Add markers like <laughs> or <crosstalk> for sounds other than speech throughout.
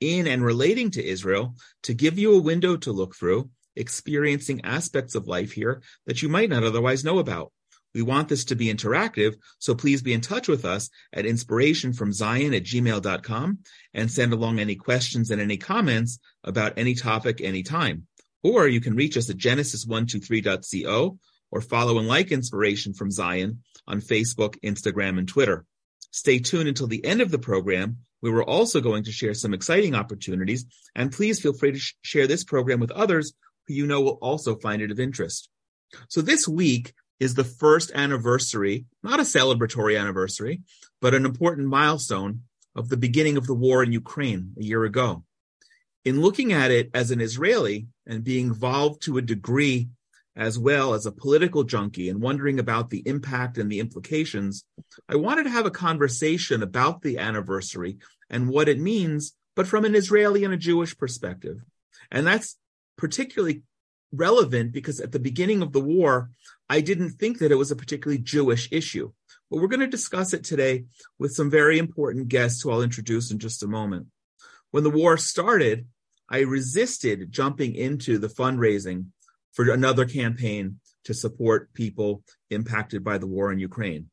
in and relating to Israel to give you a window to look through, experiencing aspects of life here that you might not otherwise know about. We want this to be interactive, so please be in touch with us at inspirationfromzion at gmail.com and send along any questions and any comments about any topic anytime. Or you can reach us at genesis123.co or follow and like Inspiration from Zion on Facebook, Instagram, and Twitter. Stay tuned until the end of the program. We were also going to share some exciting opportunities, and please feel free to sh- share this program with others who you know will also find it of interest. So this week is the first anniversary, not a celebratory anniversary, but an important milestone of the beginning of the war in Ukraine a year ago. In looking at it as an Israeli and being involved to a degree as well as a political junkie and wondering about the impact and the implications, I wanted to have a conversation about the anniversary and what it means, but from an Israeli and a Jewish perspective. And that's particularly relevant because at the beginning of the war, I didn't think that it was a particularly Jewish issue. But we're going to discuss it today with some very important guests who I'll introduce in just a moment. When the war started, I resisted jumping into the fundraising for another campaign to support people impacted by the war in Ukraine.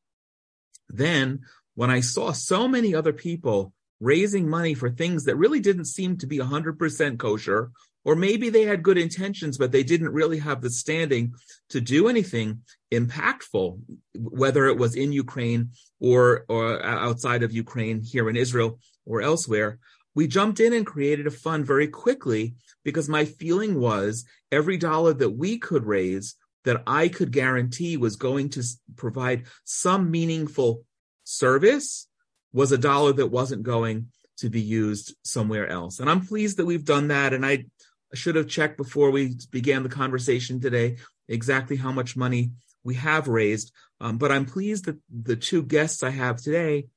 Then, when I saw so many other people raising money for things that really didn't seem to be 100% kosher, or maybe they had good intentions, but they didn't really have the standing to do anything impactful, whether it was in Ukraine or, or uh, outside of Ukraine, here in Israel or elsewhere, we jumped in and created a fund very quickly because my feeling was every dollar that we could raise that I could guarantee was going to provide some meaningful service was a dollar that wasn't going to be used somewhere else. And I'm pleased that we've done that. And I should have checked before we began the conversation today exactly how much money we have raised. Um, but I'm pleased that the two guests I have today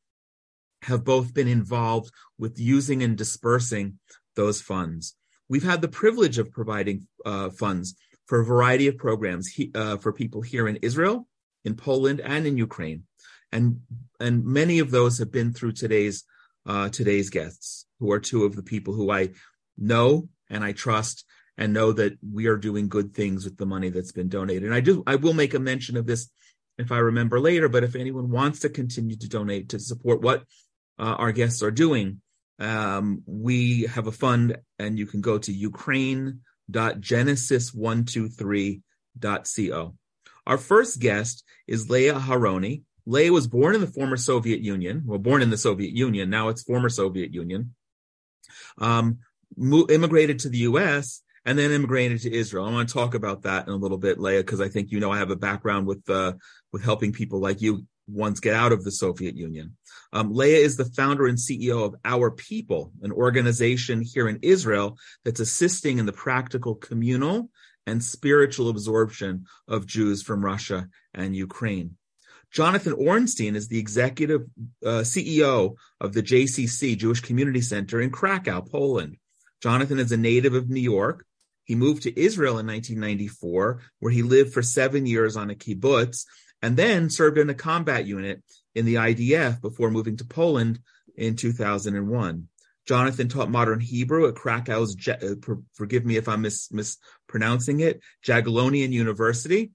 have both been involved with using and dispersing those funds. We've had the privilege of providing uh, funds for a variety of programs he, uh, for people here in Israel, in Poland, and in Ukraine, and and many of those have been through today's uh, today's guests, who are two of the people who I know and I trust, and know that we are doing good things with the money that's been donated. And I do I will make a mention of this if I remember later. But if anyone wants to continue to donate to support what uh, our guests are doing, um, we have a fund, and you can go to ukraine.genesis123.co. Our first guest is Leah Aharoni. Leah was born in the former Soviet Union. Well, born in the Soviet Union. Now it's former Soviet Union. Um, mo- immigrated to the U.S. and then immigrated to Israel. I want to talk about that in a little bit, Leah, because I think you know I have a background with uh, with helping people like you once get out of the Soviet Union. Um, Leah is the founder and CEO of Our People, an organization here in Israel that's assisting in the practical communal and spiritual absorption of Jews from Russia and Ukraine. Jonathan Ornstein is the executive uh, CEO of the JCC Jewish Community Center in Krakow, Poland. Jonathan is a native of New York. He moved to Israel in 1994, where he lived for seven years on a kibbutz and then served in a combat unit in the IDF before moving to Poland in 2001. Jonathan taught modern Hebrew at Krakow's, uh, forgive me if I'm mis- mispronouncing it, Jagiellonian University.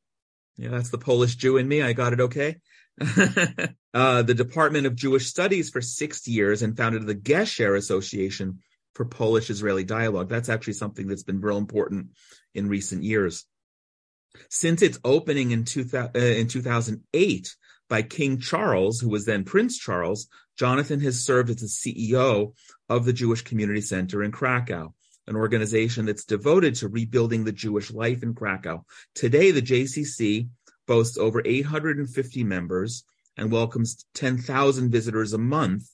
Yeah, that's the Polish Jew in me. I got it okay. <laughs> uh, the Department of Jewish Studies for six years and founded the Gesher Association for Polish Israeli Dialogue. That's actually something that's been real important in recent years. Since its opening in, uh, in 2008 by King Charles, who was then Prince Charles, Jonathan has served as the CEO of the Jewish Community Center in Krakow, an organization that's devoted to rebuilding the Jewish life in Krakow. Today, the JCC boasts over 850 members and welcomes 10,000 visitors a month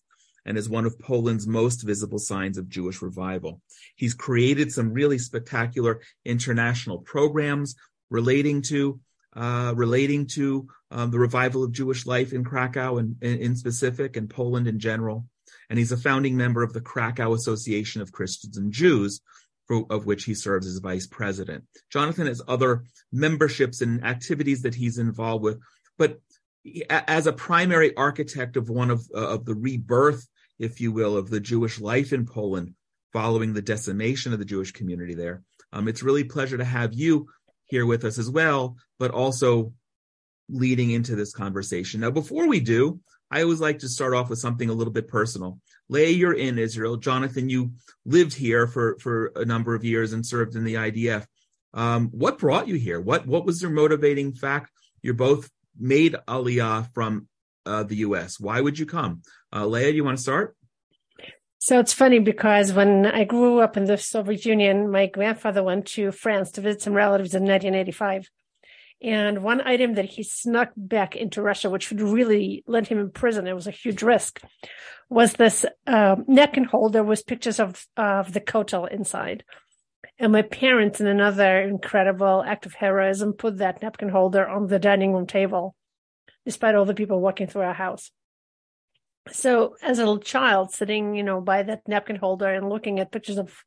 and is one of Poland's most visible signs of Jewish revival. He's created some really spectacular international programs relating to uh, relating to um, the revival of Jewish life in Krakow and in, specific and Poland in general. And he's a founding member of the Krakow Association of Christians and Jews, for, of which he serves as vice president. Jonathan has other memberships and activities that he's involved with, but as a primary architect of one of, uh, of the rebirth, if you will, of the Jewish life in Poland following the decimation of the Jewish community there. Um, it's really a pleasure to have you here with us as well, but also leading into this conversation. Now, before we do, I always like to start off with something a little bit personal. Leah, you're in Israel. Jonathan, you lived here for, for a number of years and served in the IDF. Um, what brought you here? What what was your motivating fact? You're both made Aliyah from uh, the U.S. Why would you come? Uh, Leah, you want to start? So it's funny because when I grew up in the Soviet Union, my grandfather went to France to visit some relatives in 1985. And one item that he snuck back into Russia, which would really land him in prison, it was a huge risk, was this uh, napkin holder with pictures of, of the kotel inside. And my parents, in another incredible act of heroism, put that napkin holder on the dining room table, despite all the people walking through our house. So as a little child sitting, you know, by that napkin holder and looking at pictures of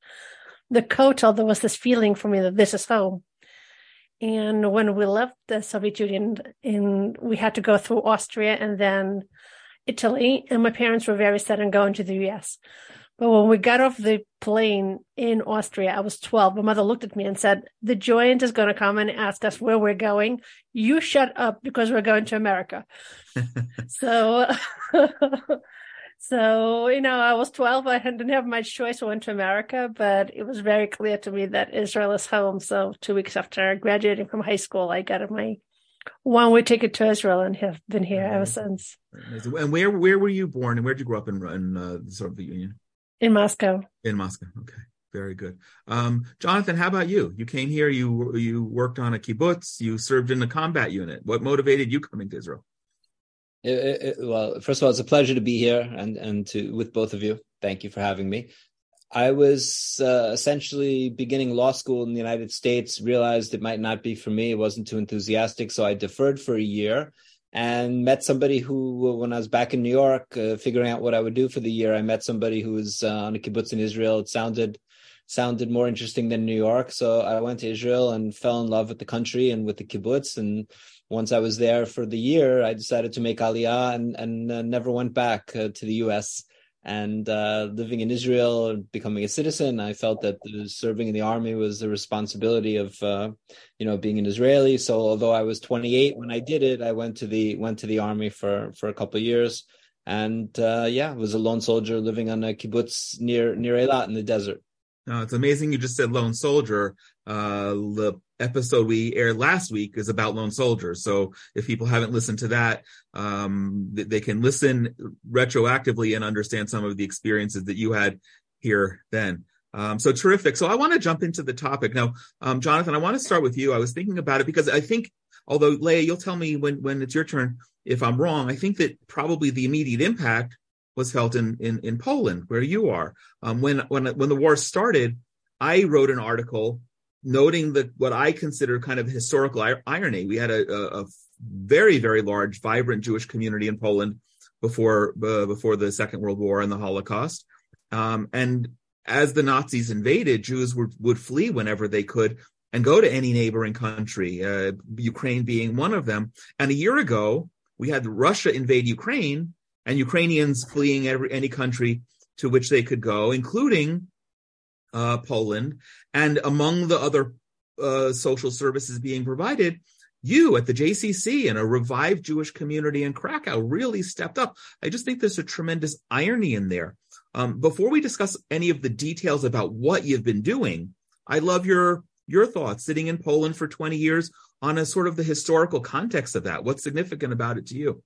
the kotel, there was this feeling for me that this is home. And when we left the Soviet Union, in we had to go through Austria and then Italy, and my parents were very set on going to the US. But when we got off the plane in Austria, I was 12. My mother looked at me and said, The joint is going to come and ask us where we're going. You shut up because we're going to America. <laughs> so, <laughs> so, you know, I was 12. I didn't have much choice. I went to America, but it was very clear to me that Israel is home. So, two weeks after graduating from high school, I got my one way ticket to Israel and have been here ever since. And where where were you born and where did you grow up in, in uh, the Soviet Union? In Moscow. In Moscow. Okay. Very good. Um, Jonathan, how about you? You came here, you you worked on a kibbutz, you served in the combat unit. What motivated you coming to Israel? It, it, well, first of all, it's a pleasure to be here and and to with both of you. Thank you for having me. I was uh, essentially beginning law school in the United States, realized it might not be for me. It wasn't too enthusiastic, so I deferred for a year and met somebody who, when I was back in New York, uh, figuring out what I would do for the year, I met somebody who was uh, on a kibbutz in Israel. It sounded sounded more interesting than New York, so I went to Israel and fell in love with the country and with the kibbutz. And once I was there for the year, I decided to make Aliyah and and uh, never went back uh, to the U.S and uh, living in Israel and becoming a citizen, I felt that serving in the army was the responsibility of, uh, you know, being an Israeli. So although I was 28 when I did it, I went to the went to the army for for a couple of years, and uh, yeah, was a lone soldier living on a kibbutz near near Eilat in the desert. No, it's amazing you just said lone soldier. Uh, the episode we aired last week is about lone soldiers. So if people haven't listened to that, um, they can listen retroactively and understand some of the experiences that you had here then. Um, so terrific. So I want to jump into the topic now, um, Jonathan. I want to start with you. I was thinking about it because I think, although Leah, you'll tell me when when it's your turn if I'm wrong. I think that probably the immediate impact was felt in in, in Poland, where you are. Um, when when when the war started, I wrote an article noting that what I consider kind of historical irony. We had a, a, very, very large, vibrant Jewish community in Poland before uh, before the Second World War and the Holocaust. Um, and as the Nazis invaded, Jews would, would flee whenever they could and go to any neighboring country, uh, Ukraine being one of them. And a year ago, we had Russia invade Ukraine and Ukrainians fleeing every, any country to which they could go, including uh, Poland. And among the other uh, social services being provided, you at the JCC and a revived Jewish community in Krakow really stepped up. I just think there's a tremendous irony in there. Um, before we discuss any of the details about what you've been doing, I love your your thoughts sitting in Poland for 20 years on a sort of the historical context of that. What's significant about it to you?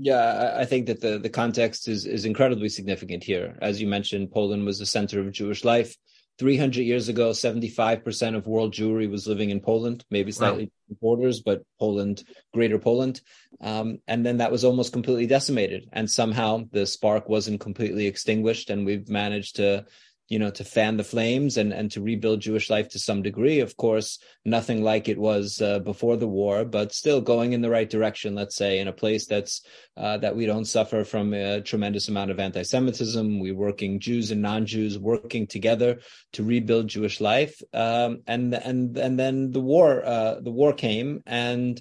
Yeah, I think that the, the context is, is incredibly significant here. As you mentioned, Poland was the center of Jewish life 300 years ago, 75% of world Jewry was living in Poland, maybe slightly wow. borders, but Poland, greater Poland. Um, and then that was almost completely decimated. And somehow the spark wasn't completely extinguished. And we've managed to you know, to fan the flames and, and to rebuild Jewish life to some degree. Of course, nothing like it was uh, before the war, but still going in the right direction, let's say, in a place that's, uh, that we don't suffer from a tremendous amount of anti-Semitism. We're working Jews and non-Jews working together to rebuild Jewish life. Um, and, and, and then the war, uh, the war came and,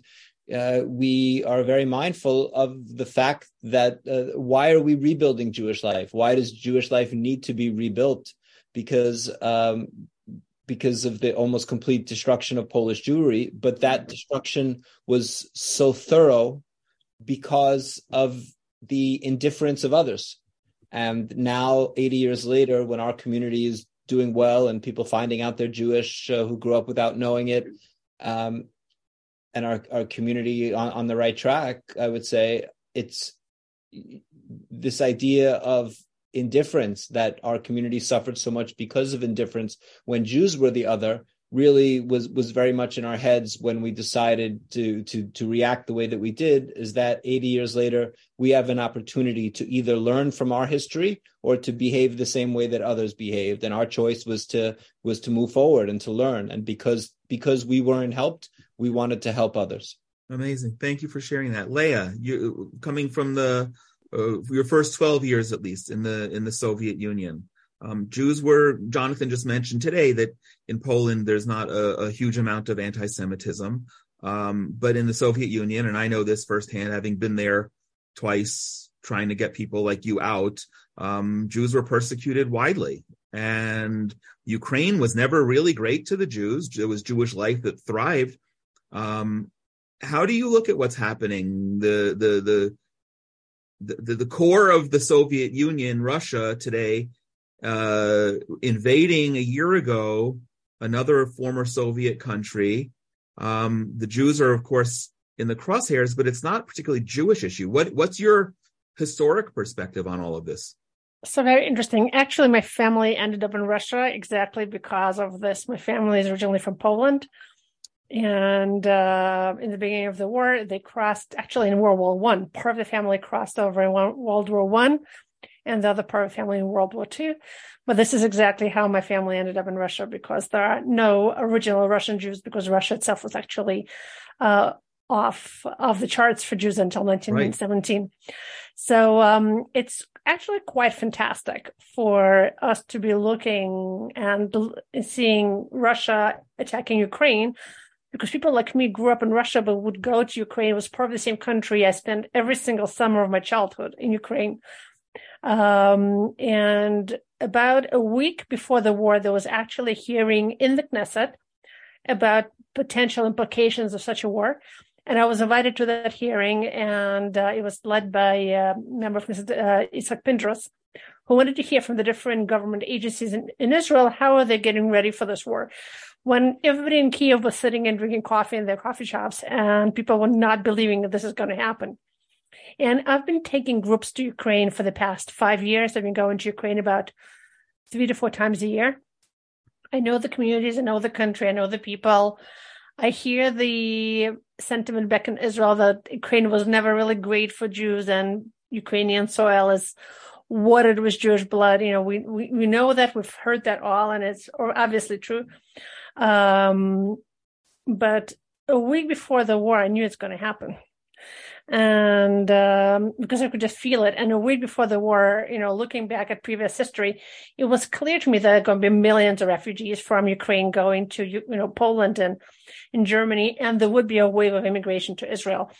uh, we are very mindful of the fact that uh, why are we rebuilding Jewish life? Why does Jewish life need to be rebuilt? Because um, because of the almost complete destruction of Polish Jewry, but that destruction was so thorough because of the indifference of others. And now, 80 years later, when our community is doing well and people finding out they're Jewish uh, who grew up without knowing it, um, and our, our community on, on the right track, I would say it's this idea of indifference that our community suffered so much because of indifference when Jews were the other really was was very much in our heads when we decided to to to react the way that we did is that 80 years later we have an opportunity to either learn from our history or to behave the same way that others behaved. And our choice was to was to move forward and to learn. And because because we weren't helped we wanted to help others amazing thank you for sharing that leah you coming from the uh, your first 12 years at least in the in the soviet union um, Jews were, Jonathan just mentioned today that in Poland there's not a, a huge amount of anti Semitism. Um, but in the Soviet Union, and I know this firsthand, having been there twice trying to get people like you out, um, Jews were persecuted widely. And Ukraine was never really great to the Jews. It was Jewish life that thrived. Um, how do you look at what's happening? The, the, the, the, the core of the Soviet Union, Russia today, uh, invading a year ago another former Soviet country. Um, the Jews are, of course, in the crosshairs, but it's not a particularly Jewish issue. What what's your historic perspective on all of this? So very interesting. Actually, my family ended up in Russia exactly because of this. My family is originally from Poland, and uh, in the beginning of the war, they crossed. Actually, in World War One, part of the family crossed over in World War One and the other part of the family in World War II. But this is exactly how my family ended up in Russia because there are no original Russian Jews because Russia itself was actually uh, off of the charts for Jews until 1917. Right. So um, it's actually quite fantastic for us to be looking and seeing Russia attacking Ukraine because people like me grew up in Russia but would go to Ukraine. It was part of the same country. I spent every single summer of my childhood in Ukraine. Um, and about a week before the war, there was actually a hearing in the Knesset about potential implications of such a war. And I was invited to that hearing, and uh, it was led by a member of Knesset, uh, Isaac Pindrus, who wanted to hear from the different government agencies in, in Israel how are they getting ready for this war. When everybody in Kiev was sitting and drinking coffee in their coffee shops, and people were not believing that this is going to happen. And I've been taking groups to Ukraine for the past five years. I've been going to Ukraine about three to four times a year. I know the communities, I know the country, I know the people. I hear the sentiment back in Israel that Ukraine was never really great for Jews and Ukrainian soil is watered with Jewish blood. You know, we, we, we know that we've heard that all and it's obviously true. Um, but a week before the war, I knew it's going to happen and um, because I could just feel it. And a week before the war, you know, looking back at previous history, it was clear to me that there are going to be millions of refugees from Ukraine going to you know Poland and in Germany, and there would be a wave of immigration to Israel.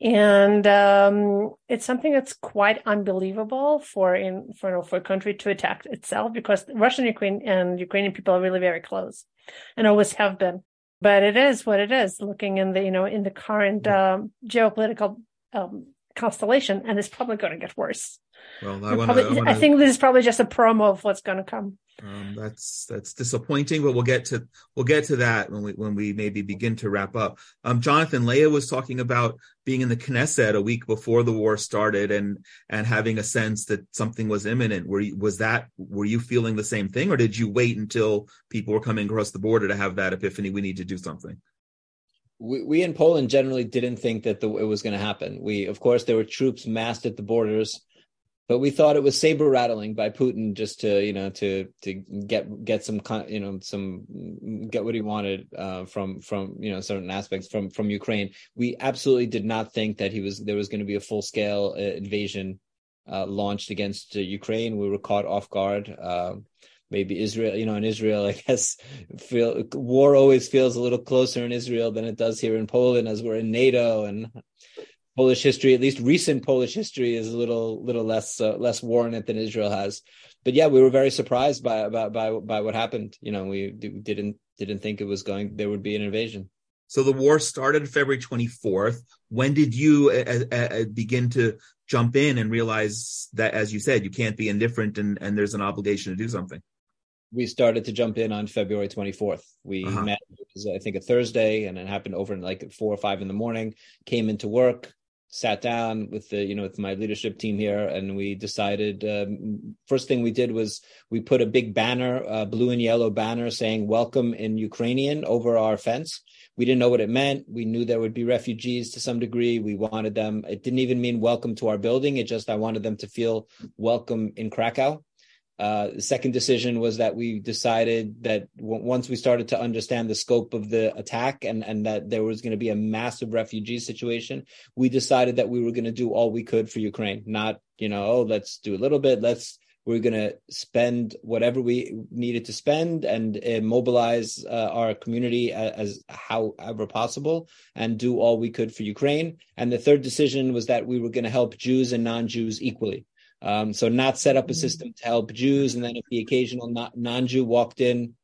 And um, it's something that's quite unbelievable for in for for a country to attack itself because Russian Ukraine and Ukrainian people are really very close, and always have been but it is what it is looking in the you know in the current um, geopolitical um, constellation, and it's probably going to get worse. Well, I, wanna, probably, I, wanna... I, think this is probably just a promo of what's going to come. Um, that's that's disappointing, but we'll get to we'll get to that when we when we maybe begin to wrap up. Um, Jonathan Leah was talking about being in the Knesset a week before the war started and and having a sense that something was imminent. Were you, was that were you feeling the same thing, or did you wait until people were coming across the border to have that epiphany? We need to do something. We, we in Poland generally didn't think that the, it was going to happen. We, of course, there were troops massed at the borders but we thought it was saber rattling by Putin just to you know to to get get some you know some get what he wanted uh, from from you know certain aspects from from Ukraine. We absolutely did not think that he was there was going to be a full scale uh, invasion uh, launched against uh, Ukraine. We were caught off guard. Maybe Israel, you know, in Israel, I <laughs> guess feel war always feels a little closer in Israel than it does here in Poland, as we're in NATO and Polish history, at least recent Polish history, is a little little less uh, less war in it than Israel has. But yeah, we were very surprised by by by, by what happened. You know, we didn't didn't think it was going there would be an invasion. So the war started February 24th. When did you uh, uh, uh, begin to jump in and realize that, as you said, you can't be indifferent and, and there's an obligation to do something? We started to jump in on February 24th. We uh-huh. met, was, I think, a Thursday, and it happened over in like four or five in the morning. Came into work, sat down with the you know with my leadership team here and we decided um, first thing we did was we put a big banner uh, blue and yellow banner saying welcome in ukrainian over our fence we didn't know what it meant we knew there would be refugees to some degree we wanted them it didn't even mean welcome to our building it just i wanted them to feel welcome in krakow uh, the second decision was that we decided that w- once we started to understand the scope of the attack and, and that there was going to be a massive refugee situation, we decided that we were going to do all we could for Ukraine. Not, you know, oh, let's do a little bit. Let's we're going to spend whatever we needed to spend and uh, mobilize uh, our community as, as, however possible and do all we could for Ukraine. And the third decision was that we were going to help Jews and non-Jews equally. Um, so not set up a mm-hmm. system to help Jews, and then if the occasional non-Jew walked in,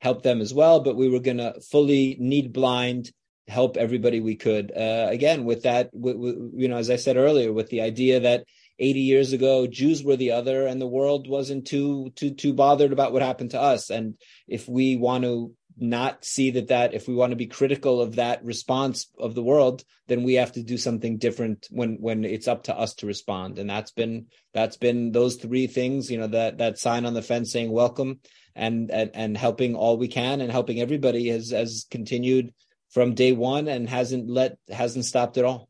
help them as well. But we were going to fully need blind help everybody we could. Uh, again, with that, with, with, you know, as I said earlier, with the idea that 80 years ago Jews were the other, and the world wasn't too too too bothered about what happened to us. And if we want to not see that that if we want to be critical of that response of the world then we have to do something different when when it's up to us to respond. And that's been that's been those three things you know that that sign on the fence saying welcome and and, and helping all we can and helping everybody has has continued from day one and hasn't let hasn't stopped at all.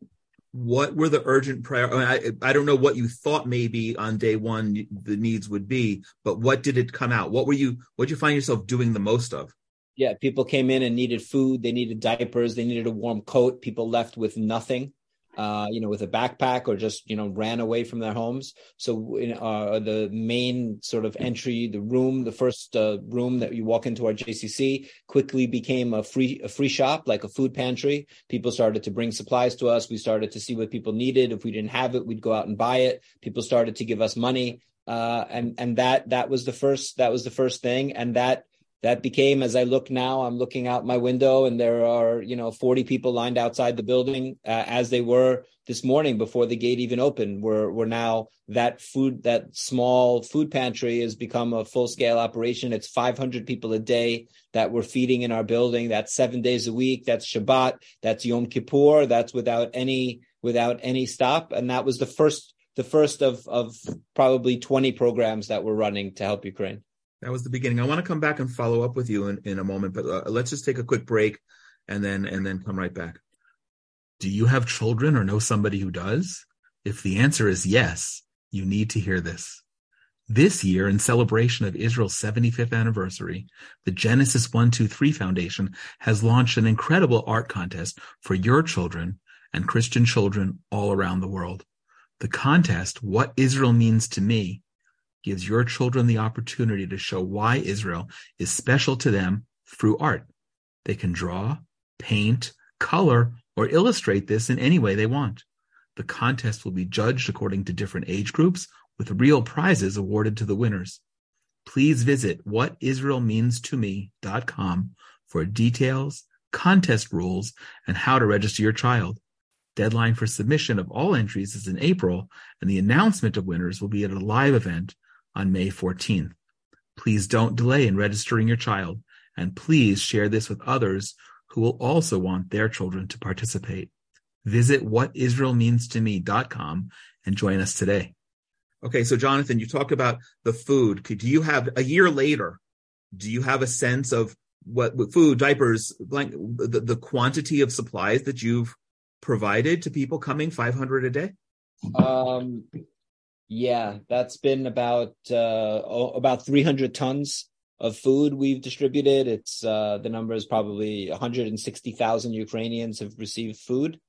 What were the urgent prior I, mean, I, I don't know what you thought maybe on day one the needs would be but what did it come out? What were you what did you find yourself doing the most of yeah, people came in and needed food. They needed diapers. They needed a warm coat. People left with nothing, uh, you know, with a backpack or just you know ran away from their homes. So in, uh, the main sort of entry, the room, the first uh, room that you walk into our JCC, quickly became a free a free shop, like a food pantry. People started to bring supplies to us. We started to see what people needed. If we didn't have it, we'd go out and buy it. People started to give us money, uh, and and that that was the first that was the first thing, and that that became as i look now i'm looking out my window and there are you know 40 people lined outside the building uh, as they were this morning before the gate even opened. We're, we're now that food that small food pantry has become a full scale operation. It's 500 people a day that we're feeding in our building. That's seven days a week. That's shabbat. That's yom kippur. That's without any without any stop. And that was the first the first of of probably 20 programs that we're running to help ukraine that was the beginning. I want to come back and follow up with you in, in a moment, but uh, let's just take a quick break and then and then come right back. Do you have children or know somebody who does? If the answer is yes, you need to hear this. This year, in celebration of Israel's 75th anniversary, the Genesis 123 Foundation has launched an incredible art contest for your children and Christian children all around the world. The contest, What Israel Means to Me, gives your children the opportunity to show why Israel is special to them through art. They can draw, paint, color, or illustrate this in any way they want. The contest will be judged according to different age groups with real prizes awarded to the winners. Please visit whatisraelmeanstome.com for details, contest rules, and how to register your child. Deadline for submission of all entries is in April, and the announcement of winners will be at a live event on May 14th. Please don't delay in registering your child, and please share this with others who will also want their children to participate. Visit whatisraelmeanstome.com and join us today. Okay, so Jonathan, you talk about the food. Do you have a year later? Do you have a sense of what, what food, diapers, blank, the, the quantity of supplies that you've provided to people coming 500 a day? Um, yeah, that's been about uh, about 300 tons of food we've distributed. It's uh, the number is probably 160,000 Ukrainians have received food.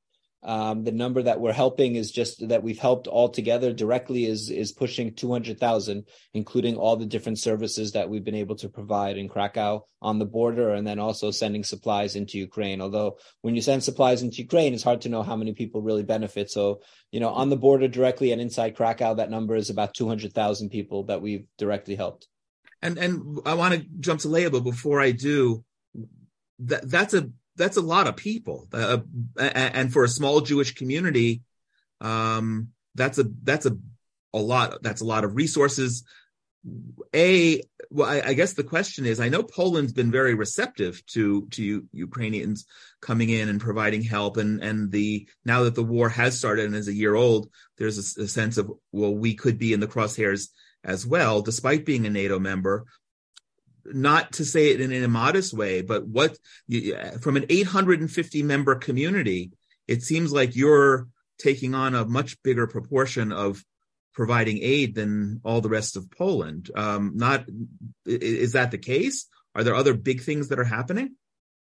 Um, the number that we're helping is just that we've helped all together directly is is pushing 200,000, including all the different services that we've been able to provide in Krakow on the border, and then also sending supplies into Ukraine. Although when you send supplies into Ukraine, it's hard to know how many people really benefit. So you know, on the border directly and inside Krakow, that number is about 200,000 people that we've directly helped. And and I want to jump to Leah, but before I do, that that's a that's a lot of people, uh, and for a small Jewish community, um, that's a that's a a lot. That's a lot of resources. A well, I, I, guess the question is, I know Poland's been very receptive to to Ukrainians coming in and providing help, and and the now that the war has started and is a year old, there's a, a sense of well, we could be in the crosshairs as well, despite being a NATO member not to say it in a modest way, but what from an 850 member community, it seems like you're taking on a much bigger proportion of providing aid than all the rest of Poland. Um, not is that the case? Are there other big things that are happening?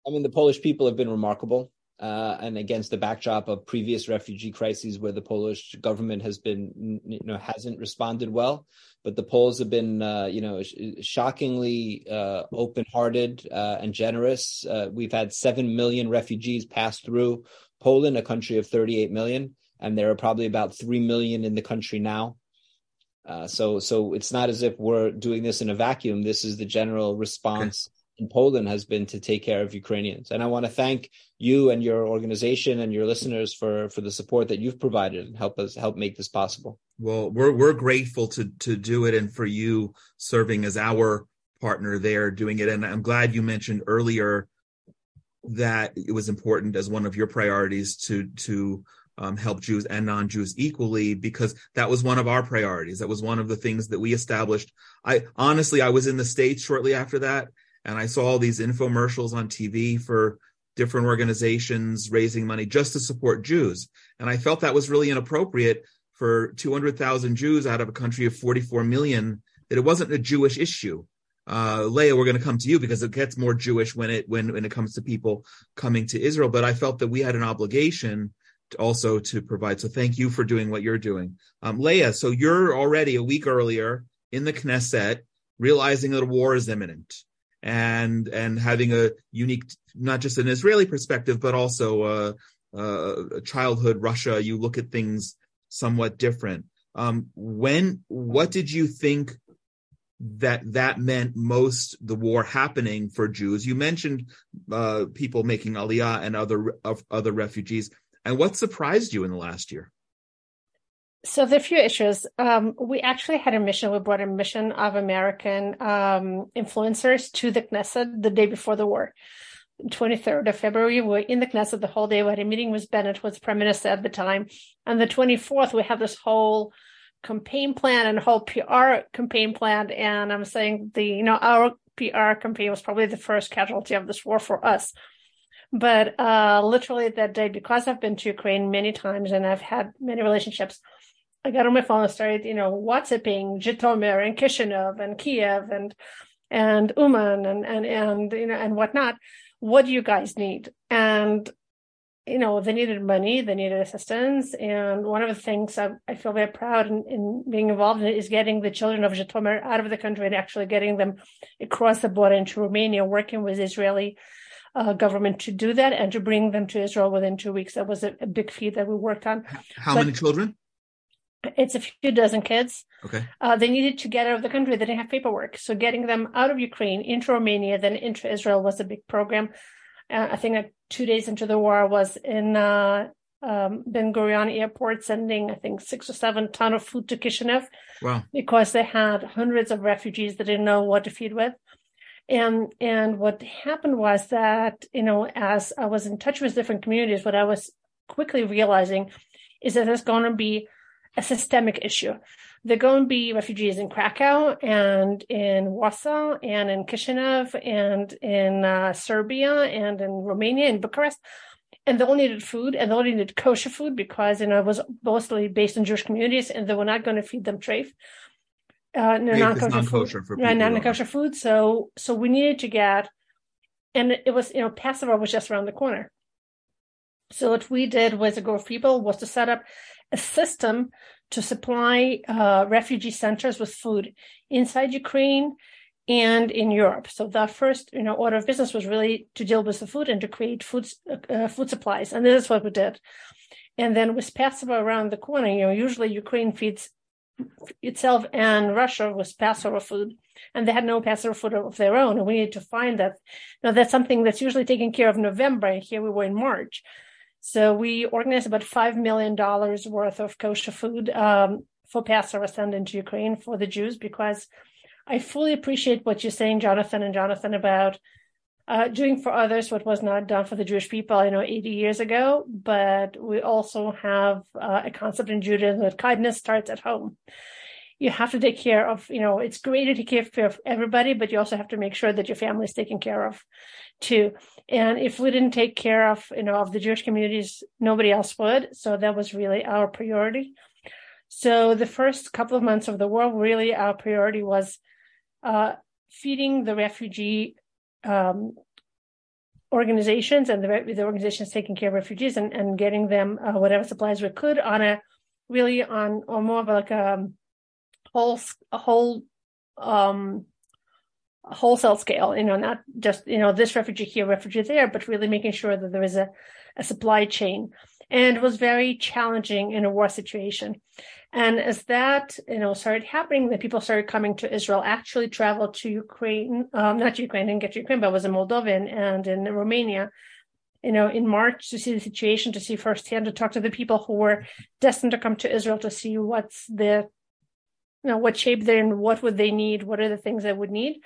I mean, the Polish people have been remarkable uh, and against the backdrop of previous refugee crises where the Polish government has been, you know, hasn't responded well. But the Poles have been, uh, you know, shockingly uh, open-hearted uh, and generous. Uh, we've had seven million refugees pass through Poland, a country of 38 million, and there are probably about three million in the country now. Uh, so, so it's not as if we're doing this in a vacuum. This is the general response. Okay in Poland has been to take care of Ukrainians. And I want to thank you and your organization and your listeners for for the support that you've provided and help us help make this possible. Well, we're we're grateful to to do it and for you serving as our partner there doing it. And I'm glad you mentioned earlier that it was important as one of your priorities to to um, help Jews and non-Jews equally because that was one of our priorities. That was one of the things that we established. I honestly, I was in the States shortly after that and I saw all these infomercials on TV for different organizations raising money just to support Jews. And I felt that was really inappropriate for 200,000 Jews out of a country of 44 million, that it wasn't a Jewish issue. Uh, Leah, we're going to come to you because it gets more Jewish when it when when it comes to people coming to Israel. But I felt that we had an obligation to also to provide. So thank you for doing what you're doing, um, Leah. So you're already a week earlier in the Knesset, realizing that a war is imminent and and having a unique not just an Israeli perspective but also a, a childhood Russia you look at things somewhat different. Um, when what did you think that that meant most the war happening for Jews? You mentioned uh, people making aliyah and other other refugees. And what surprised you in the last year so there are a few issues. Um, we actually had a mission. We brought a mission of American um, influencers to the Knesset the day before the war. 23rd of February, we were in the Knesset the whole day. We had a meeting with Bennett, who was prime minister at the time. And the 24th, we have this whole campaign plan and whole PR campaign plan. And I'm saying the, you know, our PR campaign was probably the first casualty of this war for us. But uh, literally that day, because I've been to Ukraine many times and I've had many relationships, I got on my phone and started, you know, WhatsApping Zhytomyr and Kishinev and Kiev and and Uman and and and you know and whatnot. What do you guys need? And you know, they needed money, they needed assistance, and one of the things I, I feel very proud in, in, being involved in is getting the children of Zhytomyr out of the country and actually getting them across the border into Romania, working with Israeli uh, government to do that and to bring them to Israel within two weeks. That was a, a big feat that we worked on. How but, many children? It's a few dozen kids. Okay. Uh, they needed to get out of the country. They didn't have paperwork. So getting them out of Ukraine into Romania, then into Israel was a big program. Uh, I think two days into the war, I was in uh, um, Ben Gurion Airport sending, I think, six or seven ton of food to Kishinev. Wow. Because they had hundreds of refugees that didn't know what to feed with. And and what happened was that, you know, as I was in touch with different communities, what I was quickly realizing is that there's going to be a systemic issue. There are going to be refugees in Krakow and in Warsaw and in Kishinev and in uh, Serbia and in Romania and Bucharest. And they all needed food and they all needed kosher food because, you know, it was mostly based on Jewish communities and they were not going to feed them treif. Uh, no, non-kosher, non-kosher food. for Right, non-kosher food. So, so we needed to get, and it was, you know, Passover was just around the corner. So what we did was a group of people was to set up a system to supply uh, refugee centers with food inside Ukraine and in Europe. So the first, you know, order of business was really to deal with the food and to create food uh, food supplies, and this is what we did. And then with Passover around the corner, you know, usually Ukraine feeds itself and Russia with Passover food, and they had no Passover food of their own. And we needed to find that. Now that's something that's usually taken care of November, here we were in March. So we organized about five million dollars worth of kosher food um, for Passover sent into Ukraine for the Jews because I fully appreciate what you're saying, Jonathan and Jonathan, about uh, doing for others what was not done for the Jewish people, I know, 80 years ago. But we also have uh, a concept in Judaism that kindness starts at home. You have to take care of, you know, it's great to take care of everybody, but you also have to make sure that your family is taken care of too. And if we didn't take care of, you know, of the Jewish communities, nobody else would. So that was really our priority. So the first couple of months of the war, really our priority was uh, feeding the refugee um, organizations and the, the, organizations taking care of refugees and, and getting them uh, whatever supplies we could on a really on or more of like a whole whole um, wholesale scale, you know, not just, you know, this refugee here, refugee there, but really making sure that there is a, a supply chain. And was very challenging in a war situation. And as that, you know, started happening, the people started coming to Israel, actually traveled to Ukraine, um, not Ukraine, didn't get to Ukraine, but was in Moldovan and in Romania, you know, in March to see the situation, to see firsthand, to talk to the people who were destined to come to Israel to see what's the, you know, what shape they're in, what would they need, what are the things they would need.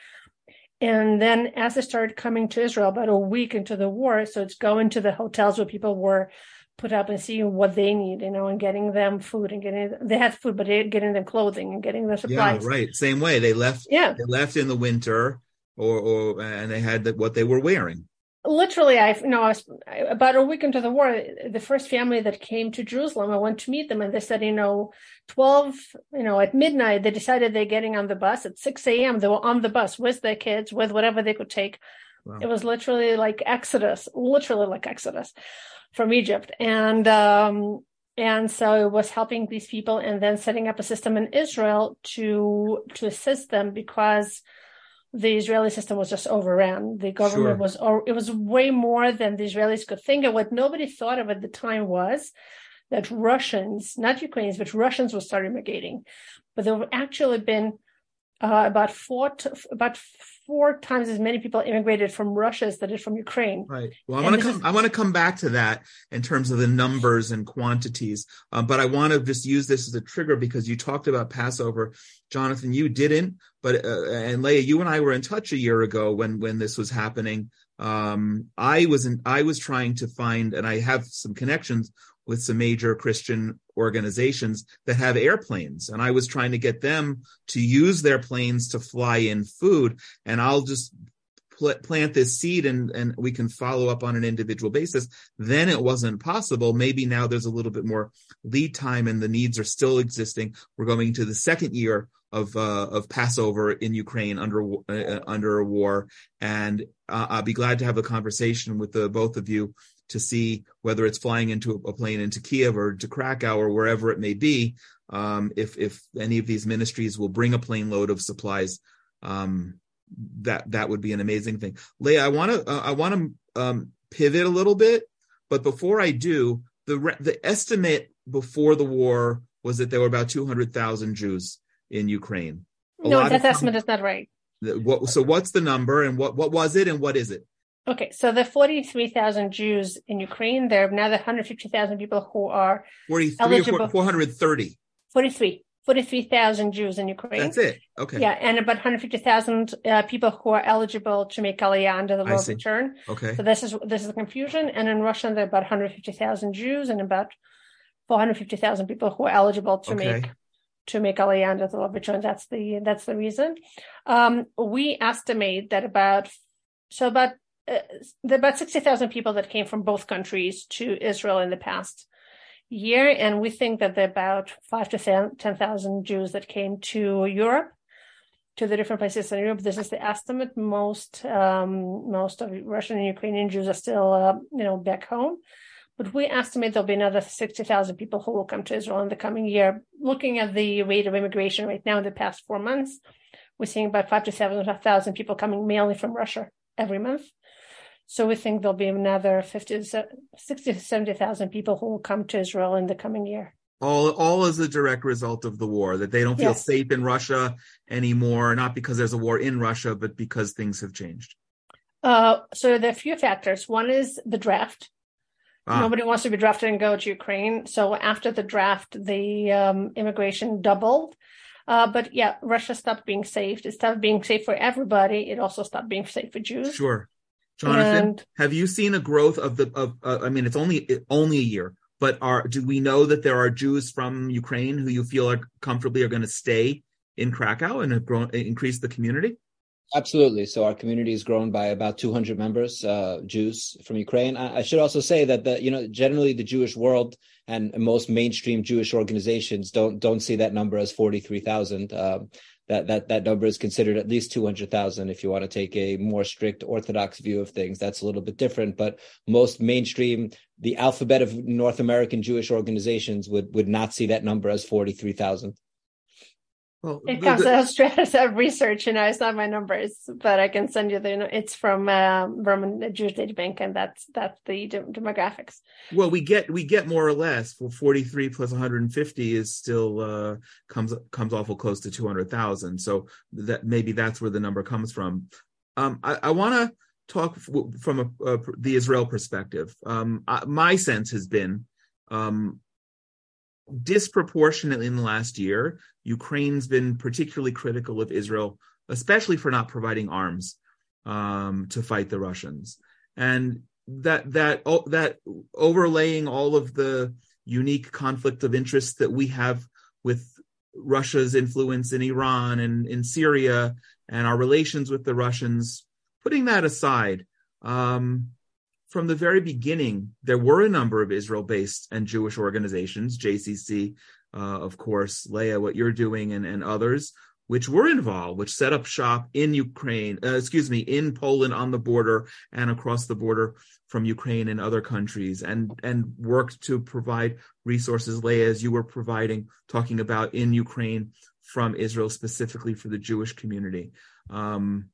And then as they started coming to Israel about a week into the war, so it's going to the hotels where people were put up and seeing what they need, you know, and getting them food and getting they had food, but getting them clothing and getting their supplies. Yeah, right. Same way they left. Yeah, they left in the winter, or or and they had the, what they were wearing. Literally, I you know I was about a week into the war. The first family that came to Jerusalem, I went to meet them, and they said, you know, twelve, you know, at midnight, they decided they're getting on the bus. At six a.m., they were on the bus with their kids, with whatever they could take. Wow. It was literally like Exodus, literally like Exodus from Egypt. And um, and so it was helping these people and then setting up a system in Israel to to assist them because the Israeli system was just overran. The government sure. was it was way more than the Israelis could think. And what nobody thought of at the time was that Russians, not Ukrainians, but Russians were starting migrating. But there have actually been uh, about four to, about four times as many people immigrated from Russia as that did from Ukraine. Right. Well, I want to come. Is... I want to come back to that in terms of the numbers and quantities. Um, but I want to just use this as a trigger because you talked about Passover, Jonathan. You didn't, but uh, and Leah, you and I were in touch a year ago when when this was happening. Um, I was in. I was trying to find, and I have some connections with some major Christian organizations that have airplanes. And I was trying to get them to use their planes to fly in food. And I'll just pl- plant this seed and, and we can follow up on an individual basis. Then it wasn't possible. Maybe now there's a little bit more lead time and the needs are still existing. We're going to the second year of uh, of Passover in Ukraine under uh, under a war, and uh, I'll be glad to have a conversation with the both of you to see whether it's flying into a plane into Kiev or to Krakow or wherever it may be. Um, if if any of these ministries will bring a plane load of supplies, um, that that would be an amazing thing. Leah, I want to uh, I want to um, pivot a little bit, but before I do, the the estimate before the war was that there were about two hundred thousand Jews in Ukraine. A no, that estimate is not right. What, so what's the number and what what was it and what is it? Okay, so the 43,000 Jews in Ukraine, there are now the 150,000 people who are 43 Eligible. or 430. 43, 43,000 Jews in Ukraine. That's it. Okay. Yeah, and about 150,000 uh, people who are eligible to make Aliyah under the law of return. Okay. So this is this is the confusion. And in Russia, there are about 150,000 Jews and about 450,000 people who are eligible to Okay. make to make Aliyah under the law of return. That's the that's the reason. Um, we estimate that about so about uh, about 60,000 people that came from both countries to Israel in the past year, and we think that there are about five to 10,000 Jews that came to Europe to the different places in Europe. This is the estimate. Most um, most of Russian and Ukrainian Jews are still, uh, you know, back home. But we estimate there'll be another 60,000 people who will come to Israel in the coming year. Looking at the rate of immigration right now in the past four months, we're seeing about five to 7,000 people coming mainly from Russia every month. So we think there'll be another 50 to 60 to 70,000 people who will come to Israel in the coming year. All all as a direct result of the war that they don't feel Yes. safe in Russia anymore, not because there's a war in Russia, but because things have changed. Uh, so there are a few factors. One is the draft. Ah, Nobody wants to be drafted and go to Ukraine. So after the draft, the um, immigration doubled. Uh, but yeah, Russia stopped being safe. It stopped being safe for everybody. It also stopped being safe for Jews. sure. Jonathan, And- have you seen a growth of the of uh, I mean it's only only a year, but are do we know that there are Jews from Ukraine who you feel are comfortably are going to stay in Krakow and have grown increase the community? Absolutely. So our community has grown by about 200 members, uh, Jews from Ukraine. I, I should also say that the you know generally the Jewish world and most mainstream Jewish organizations don't don't see that number as 43,000. Um, that that that number is considered at least 200,000 if you want to take a more strict Orthodox view of things. That's a little bit different, but most mainstream, the alphabet of North American Jewish organizations would would not see that number as 43,000. Well, It comes the- out <laughs> out of research, you know, it's not my numbers, but I can send you the, it's from uh, Berman Jewish Data Bank, and that's that's the de- demographics. well we get we get more or less for 43 plus 150 is still uh comes comes awful close to 200,000 so that maybe that's where the number comes from um i, I want to talk f- from a, uh, the israel perspective um I, my sense has been um disproportionately in the last year ukraine's been particularly critical of israel especially for not providing arms um to fight the russians. And that that oh, that overlaying all of the unique conflict of interest that we have with Russia's influence in Iran and in Syria and our relations with the Russians, putting that aside, um, from the very beginning, there were a number of Israel-based and Jewish organizations, JCC, uh, of course, Leah, what you're doing, and, and others, which were involved, which set up shop in Ukraine, uh, excuse me, in Poland on the border and across the border from Ukraine and other countries, and and worked to provide resources, Leah, as you were providing, talking about in Ukraine from Israel specifically for the Jewish community. Um,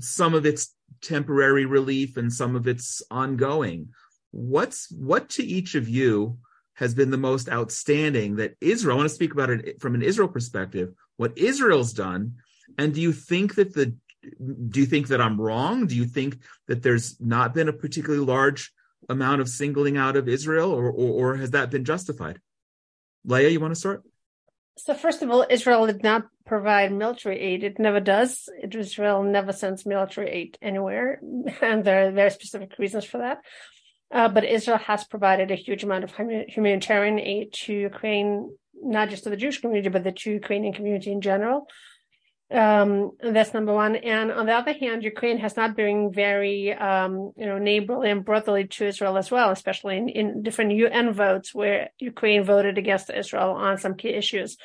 some of it's temporary relief and some of it's ongoing. What's what to each of you has been the most outstanding that Israel? I want to speak about it from an Israel perspective. What Israel's done, and do you think that the do you think that I'm wrong? Do you think that there's not been a particularly large amount of singling out of Israel, or or, or has that been justified? Leah, you want to start? So first of all, Israel did not provide military aid. It never does. Israel never sends military aid anywhere, <laughs> and there are very specific reasons for that. Uh, but Israel has provided a huge amount of humi- humanitarian aid to Ukraine, not just to the Jewish community, but the to Ukrainian community in general. Um, that's number one. And on the other hand, Ukraine has not been very, um, you know, neighborly and brotherly to Israel as well, especially in, in different UN votes where Ukraine voted against Israel on some key issues.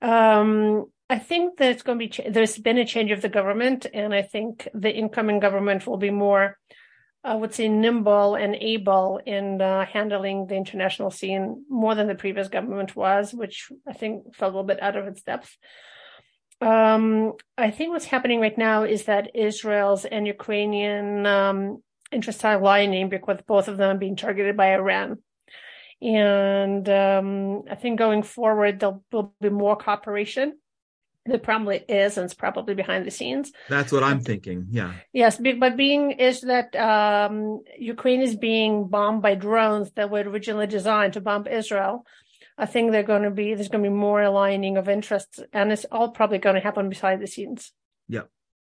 Um, I think that it's going to be, ch- there's been a change of the government, and I think the incoming government will be more, I would say, nimble and able in uh, handling the international scene more than the previous government was, which I think felt a little bit out of its depth. Um, I think what's happening right now is that Israel's and Ukrainian um, interests are aligning because both of them are being targeted by Iran. And um, I think going forward, there will be more cooperation There probably is, and it's probably behind the scenes. That's what I'm thinking. Yeah. Yes, but being is that um, Ukraine is being bombed by drones that were originally designed to bomb Israel. I think they're going to be there's going to be more aligning of interests, and it's all probably going to happen behind the scenes. Yeah,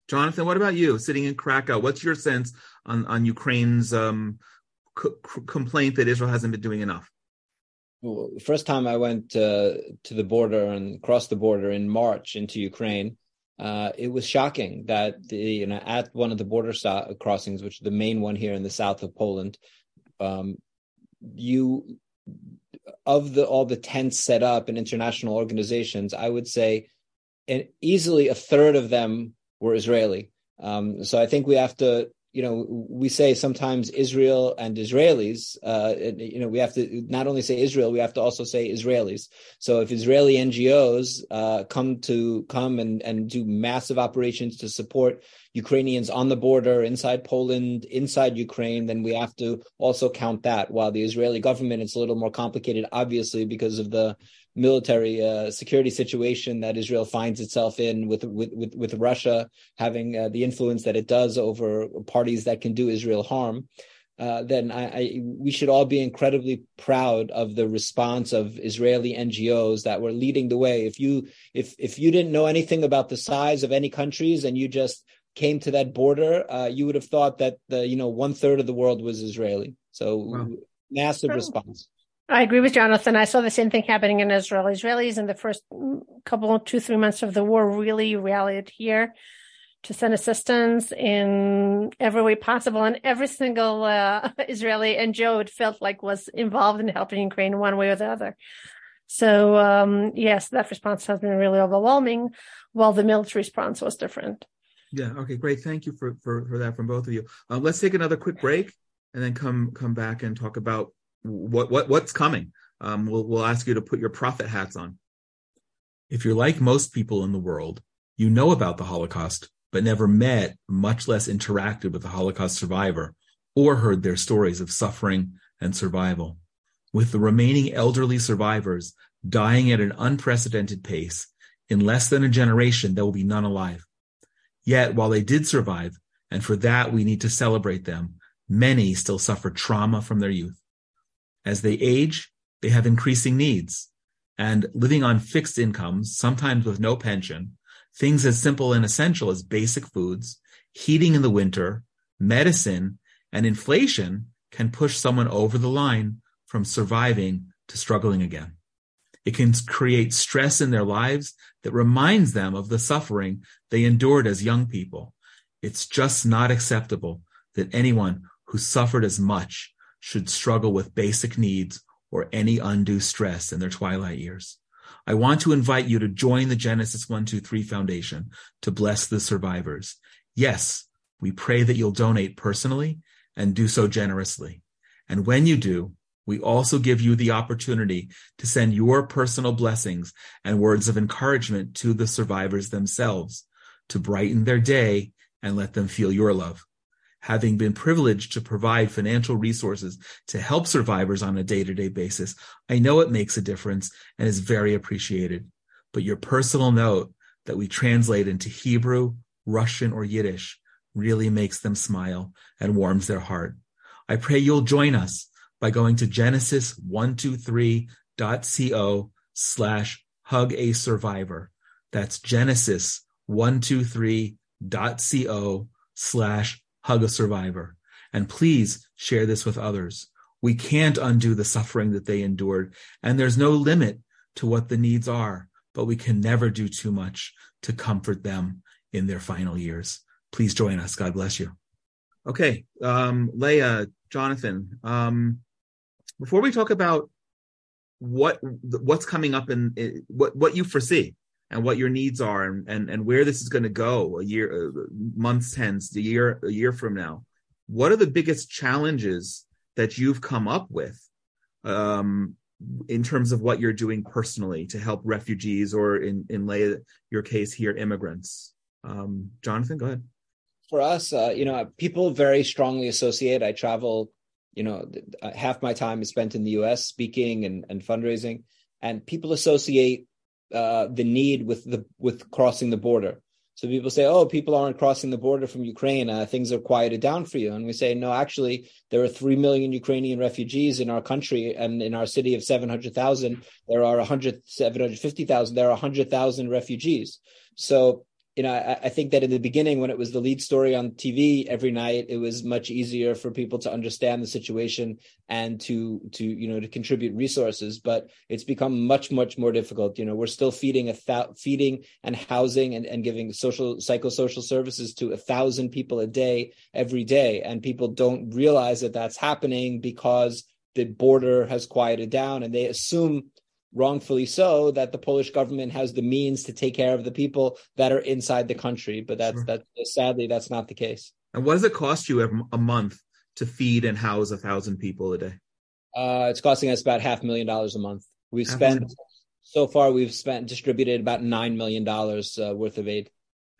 Jonathan, what about you? Sitting in Krakow, what's your sense on on Ukraine's um, c- complaint that Israel hasn't been doing enough? First time I went uh, to the border and crossed the border in March into Ukraine, uh, it was shocking that the, you know at one of the border st- crossings, which is the main one here in the south of Poland, um, you of the all the tents set up in international organizations, I would say, easily a third of them were Israeli. Um, so I think we have to you know, we say sometimes Israel and Israelis, uh, you know, we have to not only say Israel, we have to also say Israelis. So if Israeli NGOs uh, come to come and, and do massive operations to support Ukrainians on the border, inside Poland, inside Ukraine, then we have to also count that. While the Israeli government, it's a little more complicated, obviously, because of the military uh, security situation that Israel finds itself in with with with, with Russia having uh, the influence that it does over parties that can do Israel harm. Uh, then I, I, we should all be incredibly proud of the response of Israeli NGOs that were leading the way. If you if if you didn't know anything about the size of any countries and you just came to that border, uh, you would have thought that the you know one third of the world was Israeli. So wow. massive response. I agree with Jonathan. I saw the same thing happening in Israel. Israelis in the first couple, two, three months of the war really rallied here to send assistance in every way possible. And every single uh, <laughs> Israeli NGO it felt like was involved in helping Ukraine one way or the other. So um, yes, that response has been really overwhelming, while the military response was different. Yeah. Okay. Great. Thank you for for, for that from both of you. Uh, let's take another quick break and then come come back and talk about what what what's coming. Um, we'll we'll ask you to put your prophet hats on. If you're like most people in the world, you know about the Holocaust, but never met, much less interacted with a Holocaust survivor or heard their stories of suffering and survival. With the remaining elderly survivors dying at an unprecedented pace, in less than a generation, there will be none alive. Yet, while they did survive, and for that we need to celebrate them, many still suffer trauma from their youth. As they age, they have increasing needs. And living on fixed incomes, sometimes with no pension, things as simple and essential as basic foods, heating in the winter, medicine, and inflation can push someone over the line from surviving to struggling again. It can create stress in their lives that reminds them of the suffering they endured as young people. It's just not acceptable that anyone who suffered as much should struggle with basic needs or any undue stress in their twilight years. I want to invite you to join the Genesis 123 Foundation to bless the survivors. Yes, we pray that you'll donate personally and do so generously. And when you do, we also give you the opportunity to send your personal blessings and words of encouragement to the survivors themselves to brighten their day and let them feel your love having been privileged to provide financial resources to help survivors on a day to day basis, I know it makes a difference and is very appreciated. But your personal note that we translate into Hebrew, Russian, or Yiddish really makes them smile and warms their heart. I pray you'll join us by going to genesis123.co slash hug a survivor. That's genesis123.co slash hug a survivor. And please share this with others. We can't undo the suffering that they endured, and there's no limit to what the needs are, but we can never do too much to comfort them in their final years. Please join us. God bless you. Okay, um, Leah, Jonathan, um, before we talk about what what's coming up and what what you foresee and what your needs are and and, and where this is going to go a year uh, months hence a year a year from now. What are the biggest challenges that you've come up with um, in terms of what you're doing personally to help refugees or in in lay your case here immigrants? Um, jonathan go ahead. For us uh, you know people very strongly associate i travel you know half my time is spent in the us speaking and, and fundraising and people associate uh, the need with the with crossing the border. So people say, "Oh, people aren't crossing the border from Ukraine. Uh, things are quieted down for you." And we say, "No, actually, there are three million Ukrainian refugees in our country, and in our city of seven hundred thousand, there are 100, 750,000. There are hundred thousand refugees." So you know, I, I, think that in the beginning, when it was the lead story on TV every night, it was much easier for people to understand the situation and to to you know to contribute resources. But it's become much much more difficult. You know, we're still feeding a th- feeding and housing and, and giving social psychosocial services to a thousand people a day every day, and people don't realize that that's happening because the border has quieted down, and they assume wrongfully so that the Polish government has the means to take care of the people that are inside the country. But that's sure. that sadly that's not the case. And what does it cost you a month to feed and house a thousand people a day? Uh, it's costing us about half a million dollars a month. We've half spent so far we've spent distributed about nine million dollars uh, worth of aid.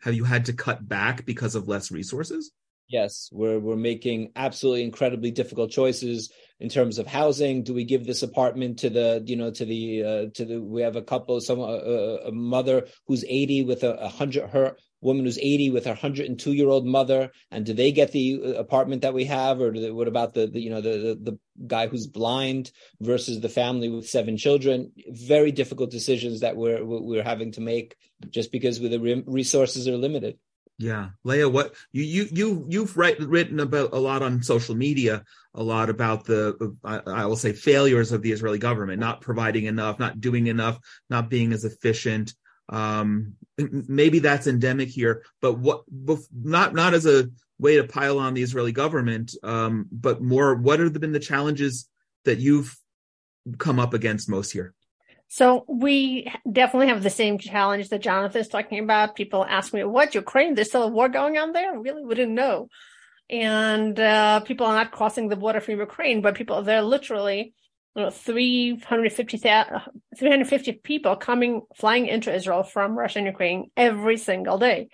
Have you had to cut back because of less resources? Yes, we're we're making absolutely incredibly difficult choices in terms of housing. Do we give this apartment to the you know to the uh, to the we have a couple some uh, a mother who's 80 with a, a hundred her woman who's 80 with her 102 year old mother and do they get the uh, apartment that we have or they, what about the, the you know the, the, the guy who's blind versus the family with seven children very difficult decisions that we're we're having to make just because the resources are limited yeah, Leah, what you you you you've write, written about a lot on social media, a lot about the I, I, will say failures of the Israeli government, not providing enough, not doing enough, not being as efficient. Um, maybe that's endemic here, but what not not as a way to pile on the Israeli government, um, but more what have been the challenges that you've come up against most here? So we definitely have the same challenge that Jonathan's talking about. People ask me, what, Ukraine? There's still a war going on there? Really wouldn't know. And uh, people are not crossing the border from Ukraine, but people, they're literally you know, 350, 350 people coming, flying into Israel from Russia and Ukraine every single day.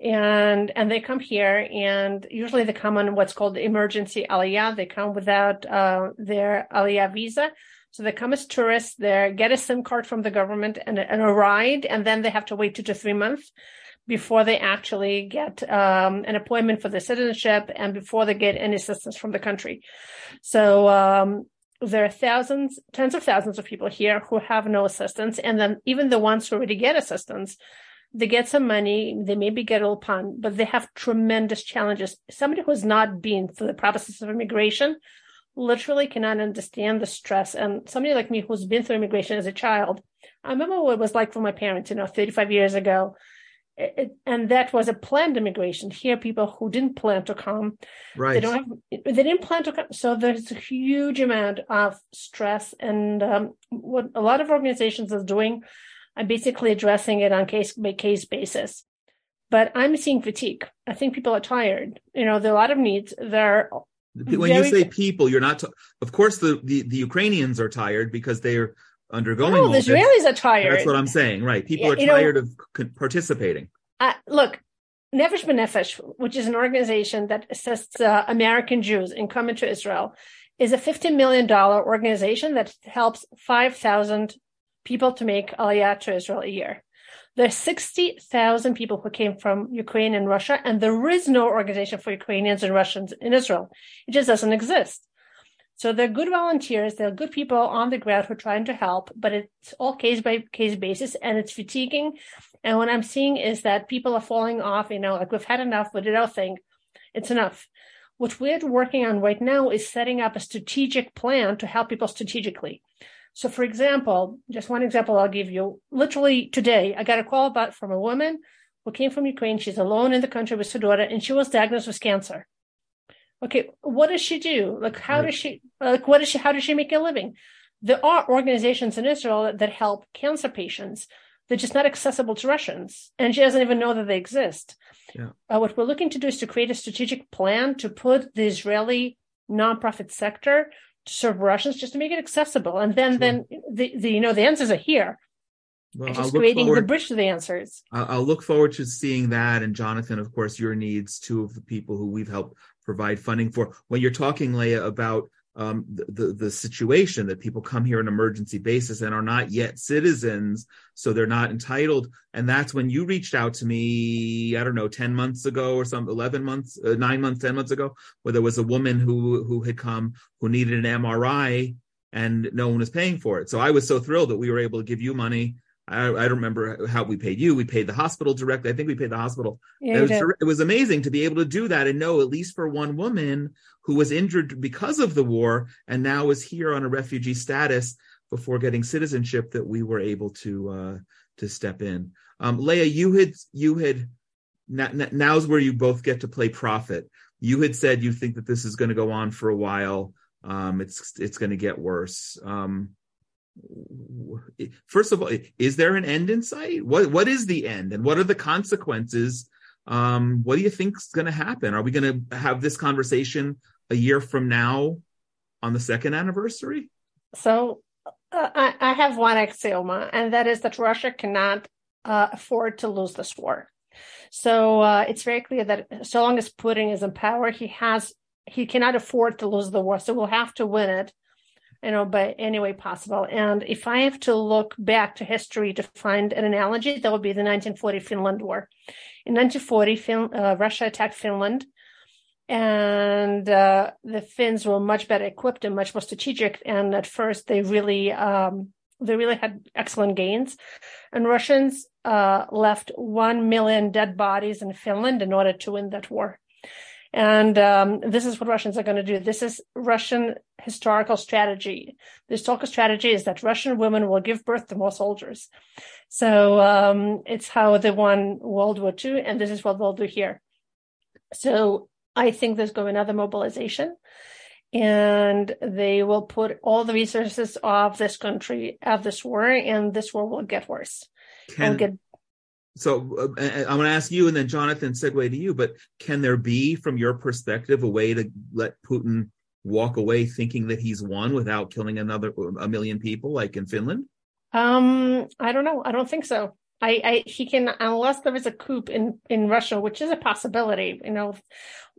And, and they come here and usually they come on what's called emergency aliyah. They come without, uh, their aliyah visa. So they come as tourists, they get a SIM card from the government and, and a ride, and then they have to wait two to three months before they actually get um, an appointment for the citizenship and before they get any assistance from the country. So um, there are thousands, tens of thousands of people here who have no assistance, and then even the ones who already get assistance, they get some money, they maybe get a little pun, but they have tremendous challenges. Somebody who has not been through the process of immigration literally cannot understand the stress. And somebody like me who's been through immigration as a child, I remember what it was like for my parents, you know, 35 years ago. It, and that was a planned immigration. Here, people who didn't plan to come, right? They don't have, they didn't plan to come. So there's a huge amount of stress, and um, what a lot of organizations are doing, are basically addressing it on case by case basis. But I'm seeing fatigue. I think people are tired. You know, there are a lot of needs. There are when Very... you say people, you're not. T- of course, the, the the Ukrainians are tired because they're undergoing. No, the Israelis are tired. That's what I'm saying. Right? People yeah, are tired know, of participating. Uh, look, Nefesh B'Nefesh, which is an organization that assists uh, American Jews in coming to Israel, is a $15 million organization that helps 5,000 people to make Aliyah to Israel a year. There's 60,000 people who came from Ukraine and Russia, and there is no organization for Ukrainians and Russians in Israel. It just doesn't exist. So they're good volunteers, they're good people on the ground who are trying to help, but it's all case by case basis and it's fatiguing. And what I'm seeing is that people are falling off, you know, like we've had enough, we did our thing. It's enough. What we're working on right now is setting up a strategic plan to help people strategically. So, for example, just one example I'll give you. Literally today, I got a call about from a woman who came from Ukraine. She's alone in the country with her daughter, and she was diagnosed with cancer. Okay, what does she do? Like, how right. does she? Like, what does she? How does she make a living? There are organizations in Israel that, help cancer patients. They're just not accessible to Russians, and she doesn't even know that they exist. Yeah. Uh, what we're looking to do is to create a strategic plan to put the Israeli nonprofit sector serve Russians just to make it accessible. And then, sure. then the, the, you know, the answers are here. Well, just creating forward, the bridge to the answers. I'll look forward to seeing that. And Jonathan, of course, your needs, two of the people who we've helped provide funding for. When you're talking, Leah, about um, the, the, the situation that people come here on emergency basis and are not yet citizens, so they're not entitled. And that's when you reached out to me. I don't know, ten months ago or some eleven months, uh, nine months, ten months ago, where there was a woman who who had come who needed an MRI and no one was paying for it. So I was so thrilled that we were able to give you money I, I, don't remember how we paid you. We paid the hospital directly. I think we paid the hospital. Yeah, it, was, it, was, amazing to be able to do that and know, at least for one woman who was injured because of the war and now is here on a refugee status before getting citizenship, that we were able to uh, to step in. Um, Leah, you had you had now's where you both get to play prophet. You had said you think that this is going to go on for a while. Um, it's it's going to get worse. Um, first of all, is there an end in sight? What what is the end, and what are the consequences? Um, what do you think is going to happen? Are we going to have this conversation a year from now on the second anniversary? So uh, I, I, have one axioma, and that is that Russia cannot uh, afford to lose this war. So uh, it's very clear that so long as Putin is in power, he has he cannot afford to lose the war. So we'll have to win it you know, by any way possible. And if I have to look back to history to find an analogy, that would be the 1940 Finland War. In 1940, fin- uh, Russia attacked Finland, and uh, the Finns were much better equipped and much more strategic. And at first, they really um, they really had excellent gains. And Russians uh, left one million dead bodies in Finland in order to win that war. And um, this is what Russians are going to do. This is Russian historical strategy. The historical strategy is that Russian women will give birth to more soldiers. So um, it's how they won World War II, and this is what they'll do here. So I think there's going to be another mobilization, and they will put all the resources of this country of this war, and this war will get worse. Can, get so uh, I'm going to ask you, and then Jonathan segue to you. But can there be, from your perspective, a way to let Putin walk away thinking that he's won without killing another a million people, like in Finland? Um, I don't know. I don't think so. I, I he can unless there is a coup in in Russia, which is a possibility, you know.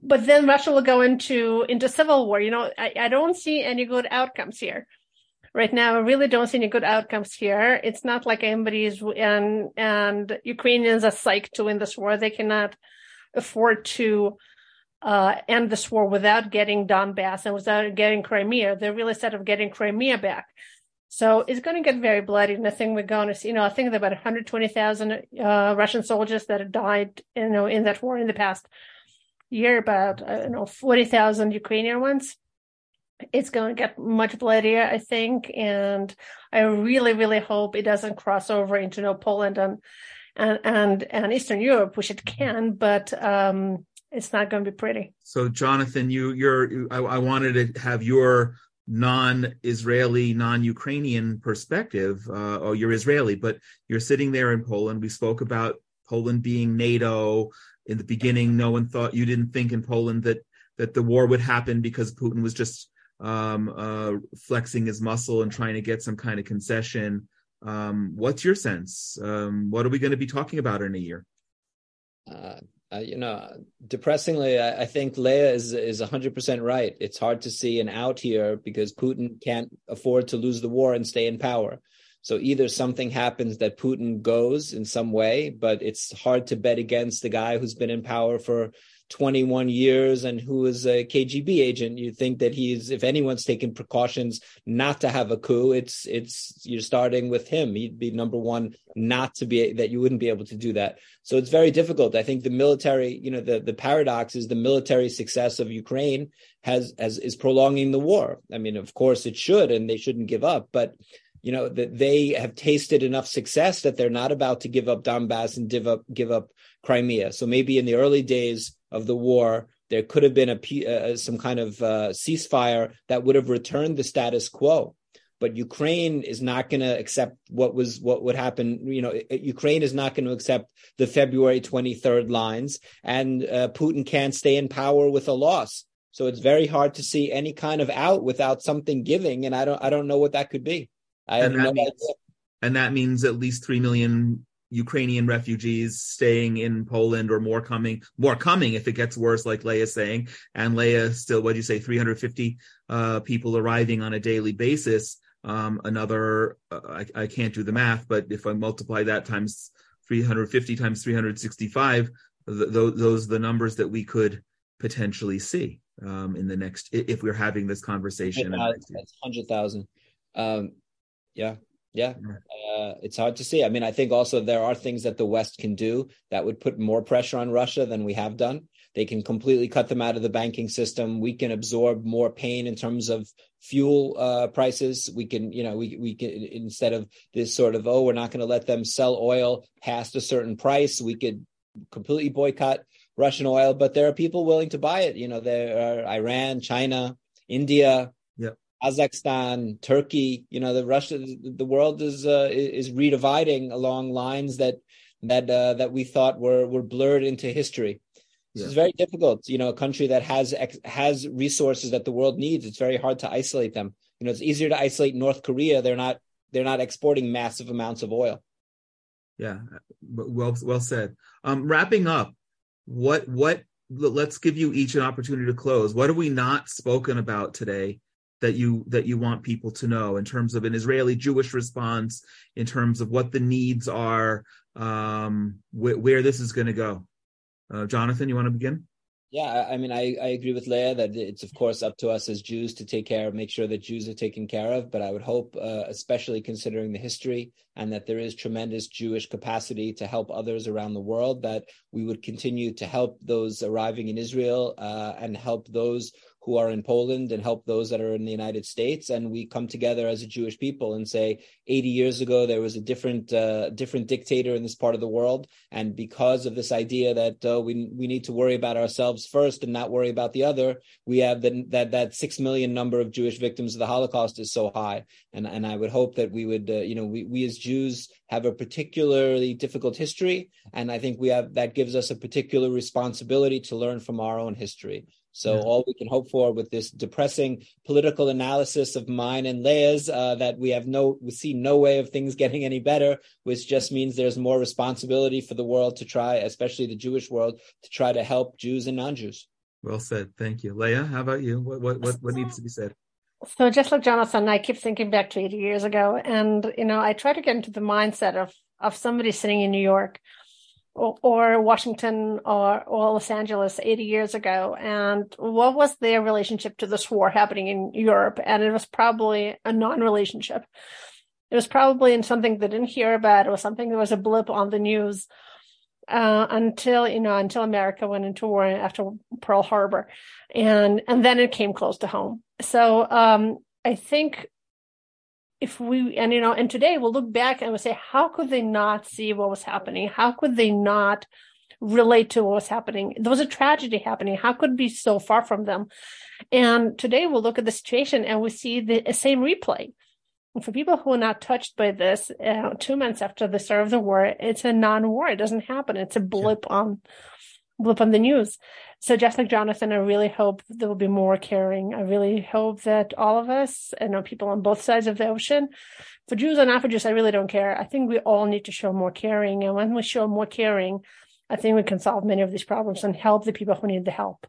But then Russia will go into into civil war. You know, I, I don't see any good outcomes here right now I really don't see any good outcomes here. It's not like anybody's and and Ukrainians are psyched to win this war. They cannot afford to uh, end this war without getting Donbass and without getting Crimea. They're really set of getting Crimea back. So it's going to get very bloody. And I think we're going to see, you know, I think about 120,000 uh, Russian soldiers that have died, you know, in that war in the past year, about, I don't know, 40,000 Ukrainian ones it's going to get much bloodier, I think, and I really, really hope it doesn't cross over into you know, Poland and and and and Eastern Europe, which it can, but um, it's not going to be pretty. So, Jonathan, you you're I, I wanted to have your non-Israeli, non-Ukrainian perspective. Uh, oh, you're Israeli, but you're sitting there in Poland. We spoke about Poland being NATO in the beginning. No one thought you didn't think in Poland that that the war would happen because Putin was just um, uh, flexing his muscle and trying to get some kind of concession. Um, what's your sense? Um, what are we going to be talking about in a year? Uh, uh, you know, depressingly, I, I think Leah is is hundred percent right. It's hard to see an out here because Putin can't afford to lose the war and stay in power. So either something happens that Putin goes in some way, but it's hard to bet against the guy who's been in power for 21 years and who is a KGB agent. You think that he's, if anyone's taking precautions not to have a coup, it's, it's, you're starting with him. He'd be number one not to be, that you wouldn't be able to do that. So it's very difficult. I think the military, you know, the, the paradox is the military success of Ukraine has, has, is prolonging the war. I mean, of course it should, and they shouldn't give up, but you know that they have tasted enough success that they're not about to give up Donbass and give up give up Crimea. So maybe in the early days of the war, there could have been a uh, some kind of uh, ceasefire that would have returned the status quo. But Ukraine is not going to accept what was what would happen. You know, Ukraine is not going to accept the February 23rd lines, and uh, Putin can't stay in power with a loss. So it's very hard to see any kind of out without something giving, and I don't I don't know what that could be. I and have no means, idea. And that means at least three million Ukrainian refugees staying in Poland or more coming, more coming if it gets worse, like Leah's saying. And Leah still, what do you say, 350 uh, people arriving on a daily basis. Um, another, uh, I, I, can't do the math, but if I multiply that times 350 times 365, th- th- those are the numbers that we could potentially see um, in the next, if we're having this conversation. That's 100,000. Um, yeah, yeah, uh, it's hard to see. I mean, I think also there are things that the West can do that would put more pressure on Russia than we have done. They can completely cut them out of the banking system. We can absorb more pain in terms of fuel uh, prices. We can, you know, we we can instead of this sort of oh, we're not going to let them sell oil past a certain price. We could completely boycott Russian oil, but there are people willing to buy it. You know, there are Iran, China, India, Kazakhstan, Turkey, you know, the Russia, the world is uh, is redividing along lines that that uh, that we thought were were blurred into history. This yeah. is very difficult. You know, a country that has has resources that the world needs. It's very hard to isolate them. You know, it's easier to isolate North Korea. They're not they're not exporting massive amounts of oil. Yeah, well well said. Um, wrapping up, what what let's give you each an opportunity to close. What have we not spoken about today that you that you want people to know in terms of an Israeli Jewish response, in terms of what the needs are, um, wh- where this is going to go. Uh, Jonathan, you want to begin? Yeah, I mean, I, I agree with Leah that it's of course up to us as Jews to take care of, make sure that Jews are taken care of. But I would hope, uh, especially considering the history and that there is tremendous Jewish capacity to help others around the world, that we would continue to help those arriving in Israel uh, and help those who are in Poland and help those that are in the United States. And we come together as a Jewish people and say, 80 years ago there was a different uh, different dictator in this part of the world, and because of this idea that uh, we we need to worry about ourselves first and not worry about the other, we have the, that that six million number of Jewish victims of the Holocaust is so high. And and I would hope that we would, uh, you know, we we as Jews have a particularly difficult history, and I think we have that gives us a particular responsibility to learn from our own history. So yeah. all we can hope for with this depressing political analysis of mine and Leah's, uh, that we have no, we see no way of things getting any better, which just means there's more responsibility for the world to try, especially the Jewish world, to try to help Jews and non-Jews. Well said. Thank you, Leah. How about you? What what what, what needs to be said? So just like Jonathan, I keep thinking back to 80 years ago, and you know, I try to get into the mindset of of somebody sitting in New York or, or Washington or, or Los Angeles 80 years ago. And what was their relationship to this war happening in Europe? And it was probably a non relationship. It was probably in something they didn't hear about. Was something that was a blip on the news. Uh, until you know until America went into war after Pearl Harbor, and and then it came close to home. So um, I think if we and you know and today we'll look back and we'll say how could they not see what was happening? How could they not relate to what was happening? There was a tragedy happening. How could it be so far from them? And today we'll look at the situation and we see the same replay for people who are not touched by this uh, two months after the start of the war it's a non-war it doesn't happen it's a blip yeah. on blip on the news so just like Jonathan, I really hope there will be more caring. I really hope that all of us, and know people on both sides of the ocean, for Jews and not for Jews, I really don't care. I think we all need to show more caring. And when we show more caring, I think we can solve many of these problems and help the people who need the help.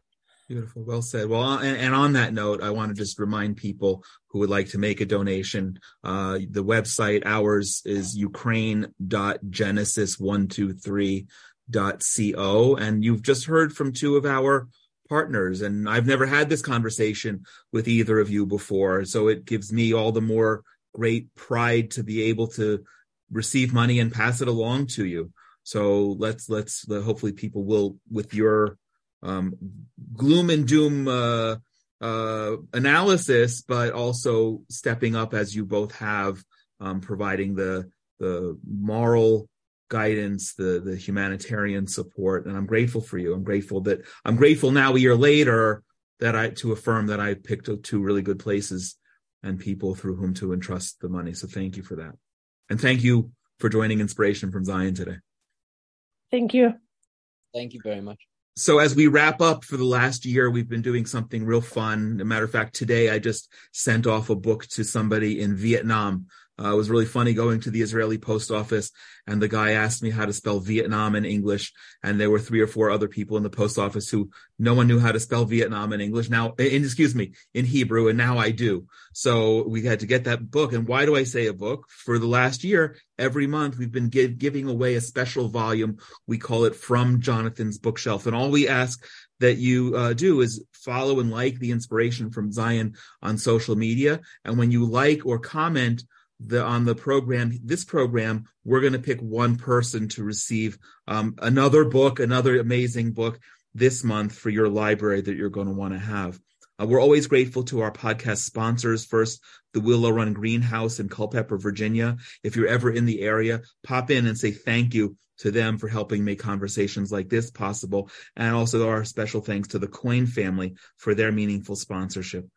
Beautiful. Well said. Well, and, and, on that note, I want to just remind people who would like to make a donation. Uh, the website, ours is ukraine.genesis123 co and you've just heard from two of our partners and I've never had this conversation with either of you before so it gives me all the more great pride to be able to receive money and pass it along to you so let's let's hopefully people will with your um, gloom and doom uh, uh, analysis but also stepping up as you both have um, providing the the moral guidance, the the humanitarian support, and I'm grateful for you. I'm grateful that I'm grateful now a year later that I to affirm that I picked two really good places and people through whom to entrust the money. So thank you for that, and thank you for joining Inspiration from Zion today. Thank you. Thank you very much. So as we wrap up for the last year, we've been doing something real fun. As a matter of fact, today I just sent off a book to somebody in Vietnam Uh, it was really funny going to the Israeli post office and the guy asked me how to spell Vietnam in English. And there were three or four other people in the post office who no one knew how to spell Vietnam in English. Now, in, excuse me, in Hebrew. And now I do. So we had to get that book. And why do I say a book? For the last year, every month we've been give, giving away a special volume. We call it From Jonathan's Bookshelf. And all we ask that you uh, do is follow and like the inspiration from Zion on social media. And when you like or comment the on the program this program we're going to pick one person to receive um, another book another amazing book this month for your library that you're going to want to have. Uh, we're always grateful to our podcast sponsors. First the willow run greenhouse in culpeper virginia. If you're ever in the area pop in and say thank you to them for helping make conversations like this possible. And also our special thanks to the coin family for their meaningful sponsorship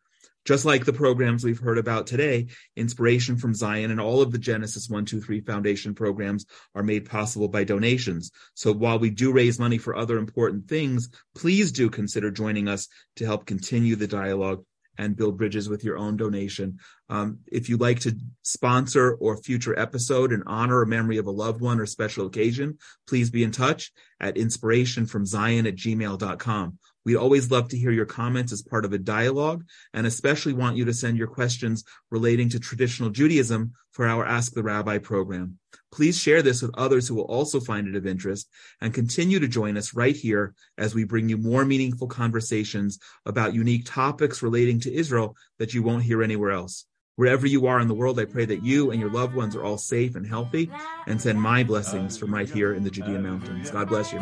just like the programs we've heard about today, Inspiration from Zion and all of the Genesis 123 Foundation programs are made possible by donations. So while we do raise money for other important things, please do consider joining us to help continue the dialogue and build bridges with your own donation. Um, if you'd like to sponsor or future episode in honor or memory of a loved one or special occasion, please be in touch at inspirationfromzion at gmail.com. We'd always love to hear your comments as part of a dialogue and especially want you to send your questions relating to traditional Judaism for our Ask the Rabbi program. Please share this with others who will also find it of interest and continue to join us right here as we bring you more meaningful conversations about unique topics relating to Israel that you won't hear anywhere else. Wherever you are in the world, I pray that you and your loved ones are all safe and healthy and send my blessings from right here in the Judean mountains. God bless you.